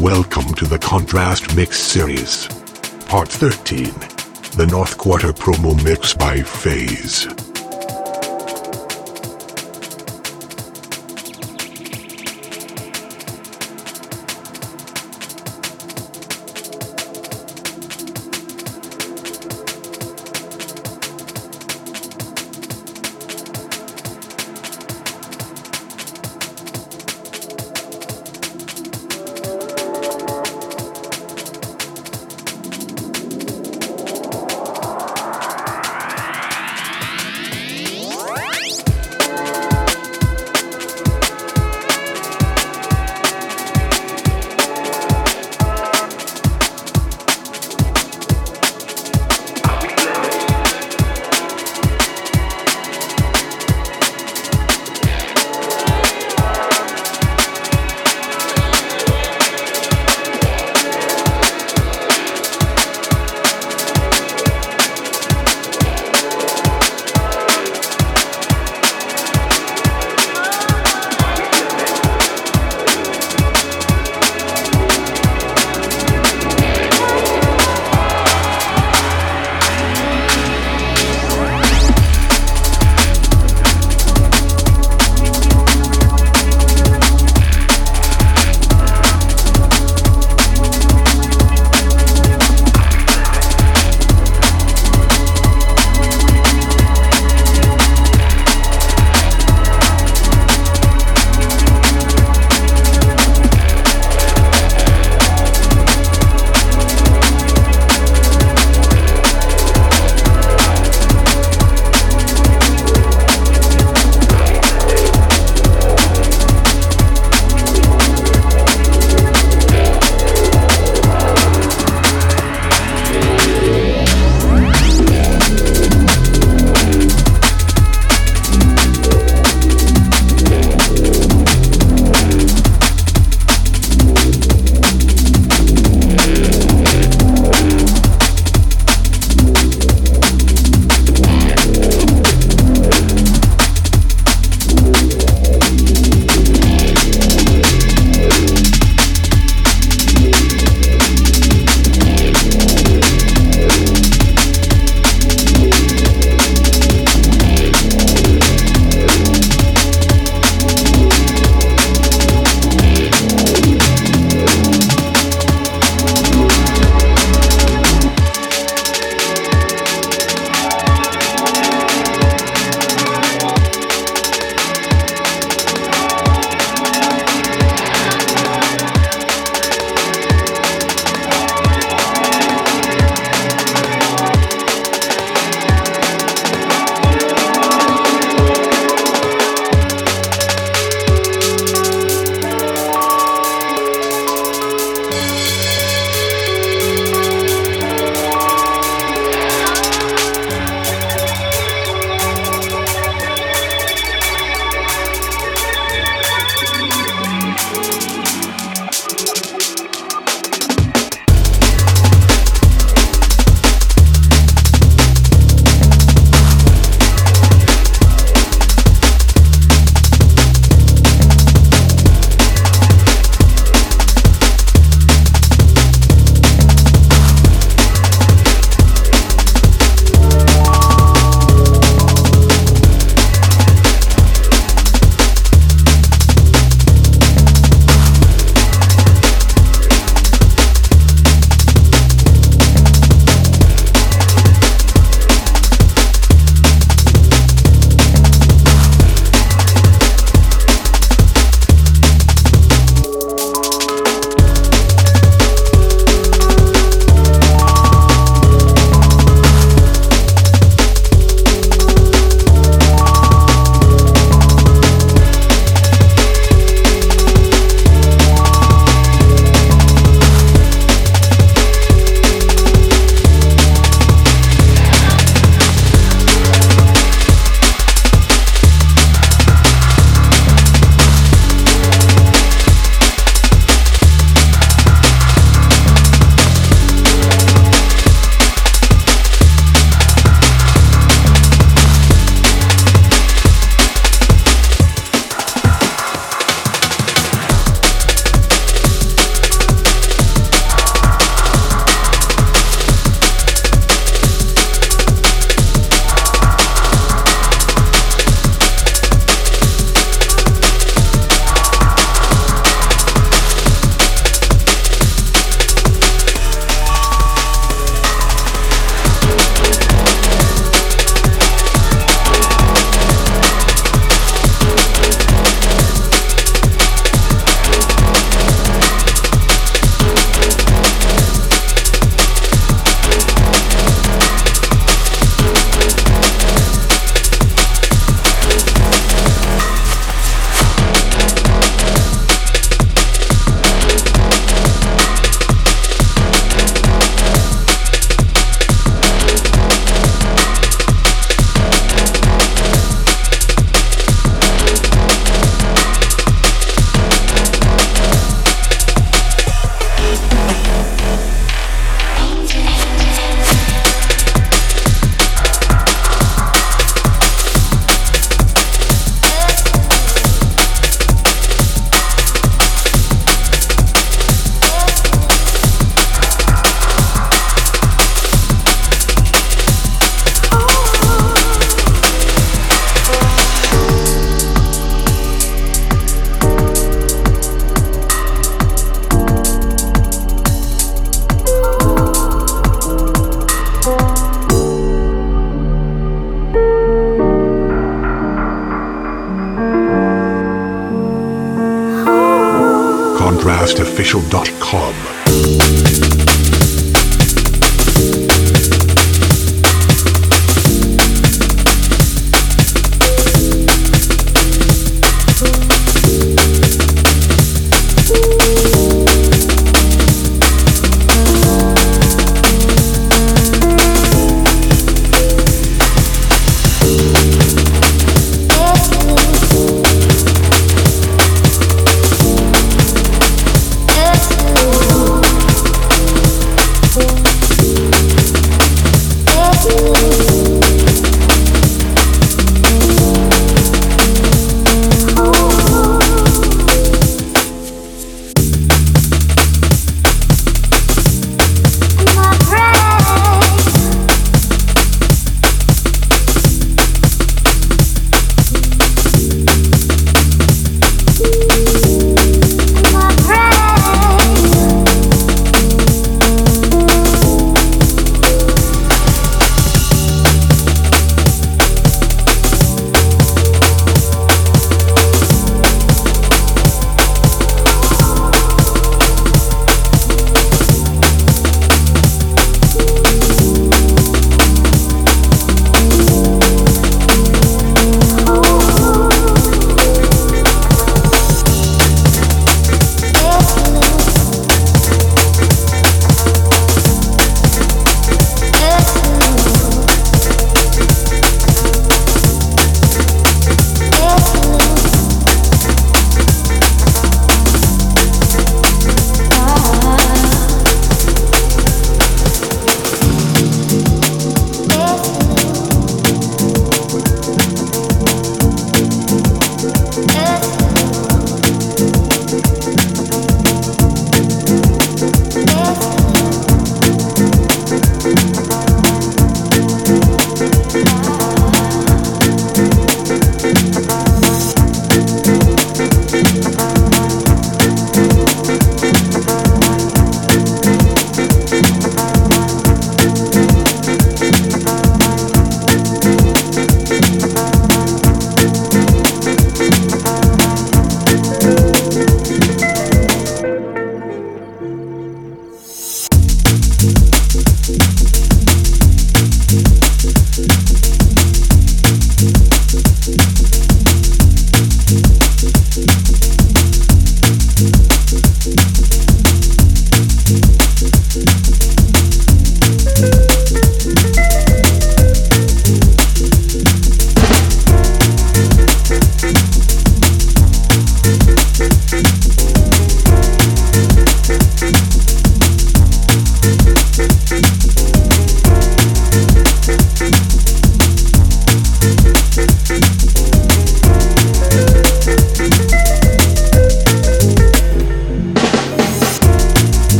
Welcome to the Contrast Mix Series, Part 13, the North Quarter promo mix by FaZe.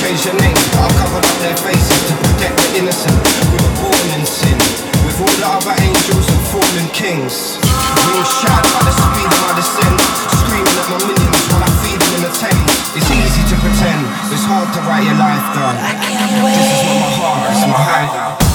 change the name. I've covered up their faces to protect the innocent. We were born in sin, with all the other angels and fallen kings. We were shot by the speed of my descent, screaming at my minions while I feed them in the tent. It's easy to pretend, it's hard to write your life down. This is where my heart is, my hideout.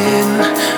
in.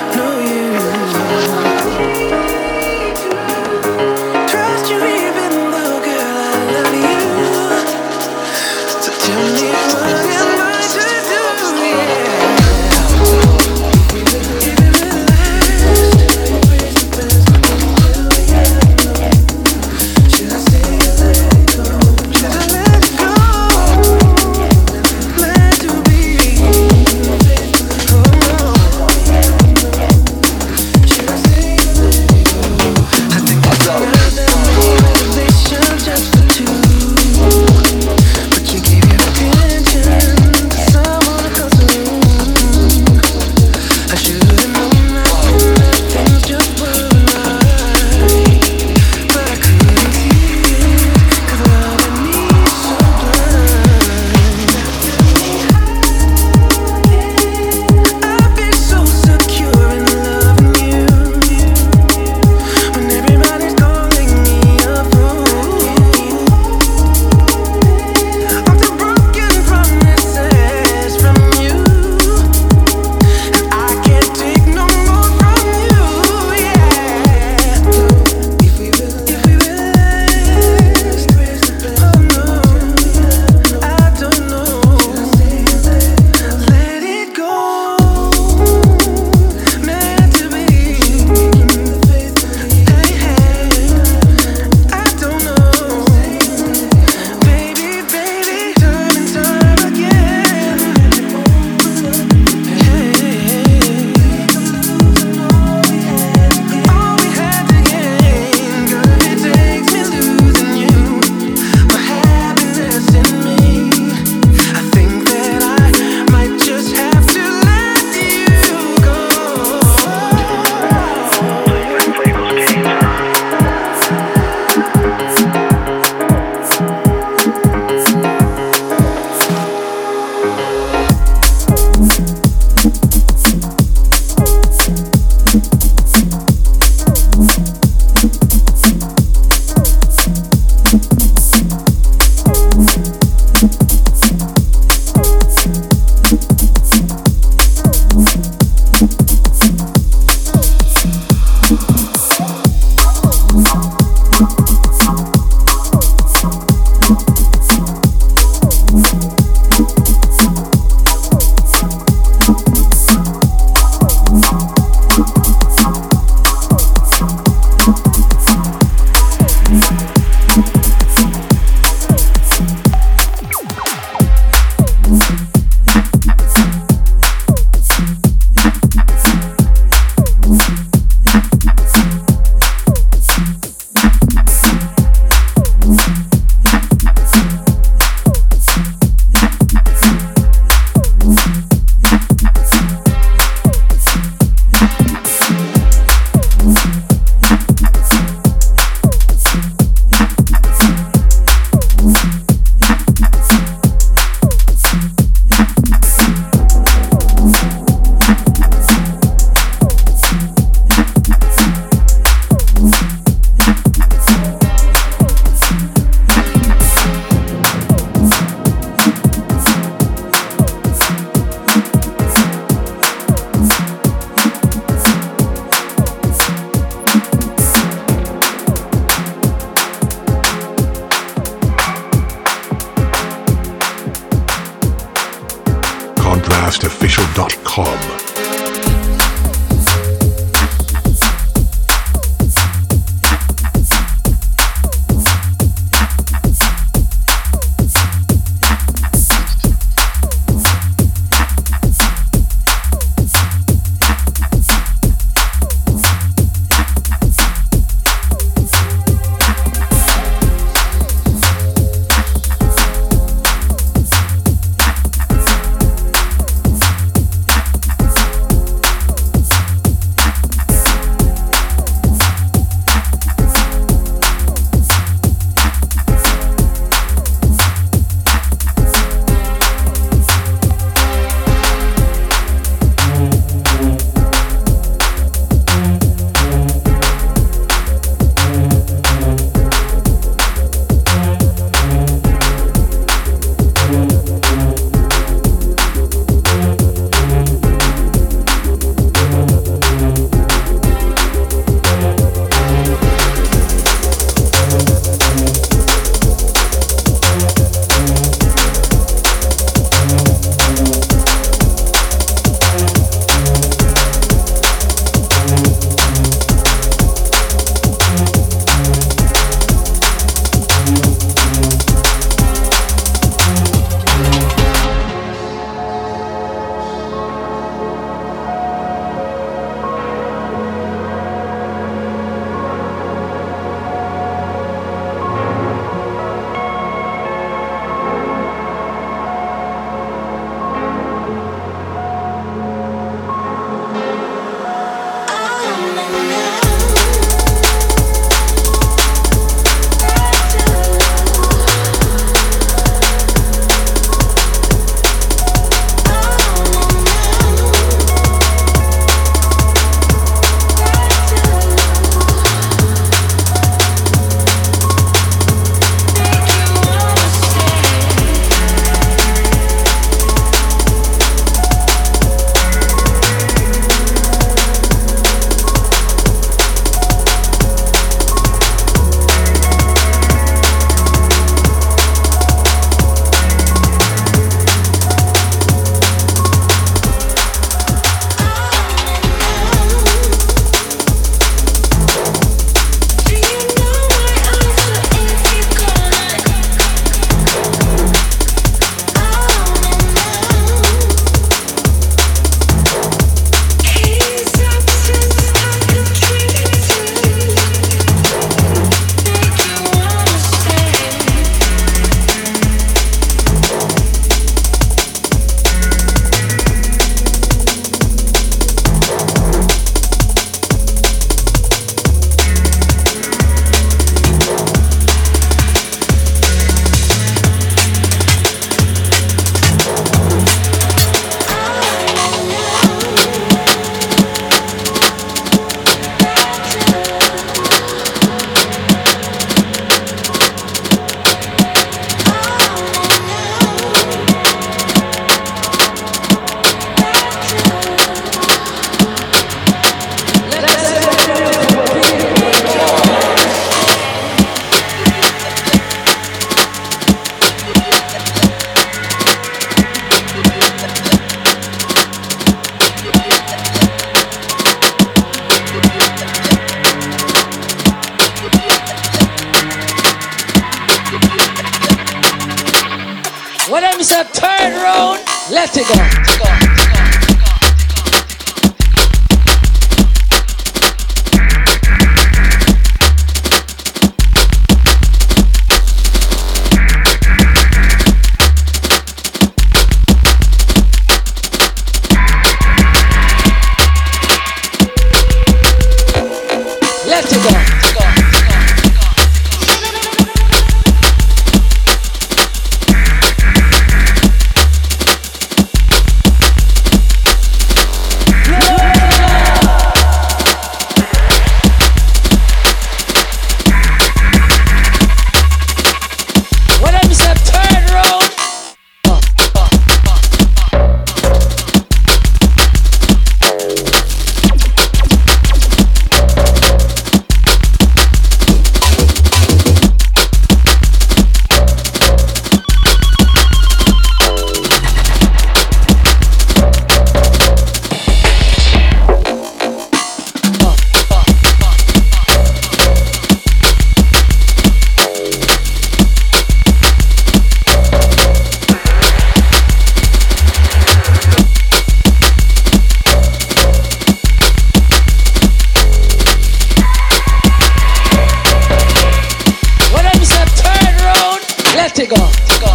Tigger. off.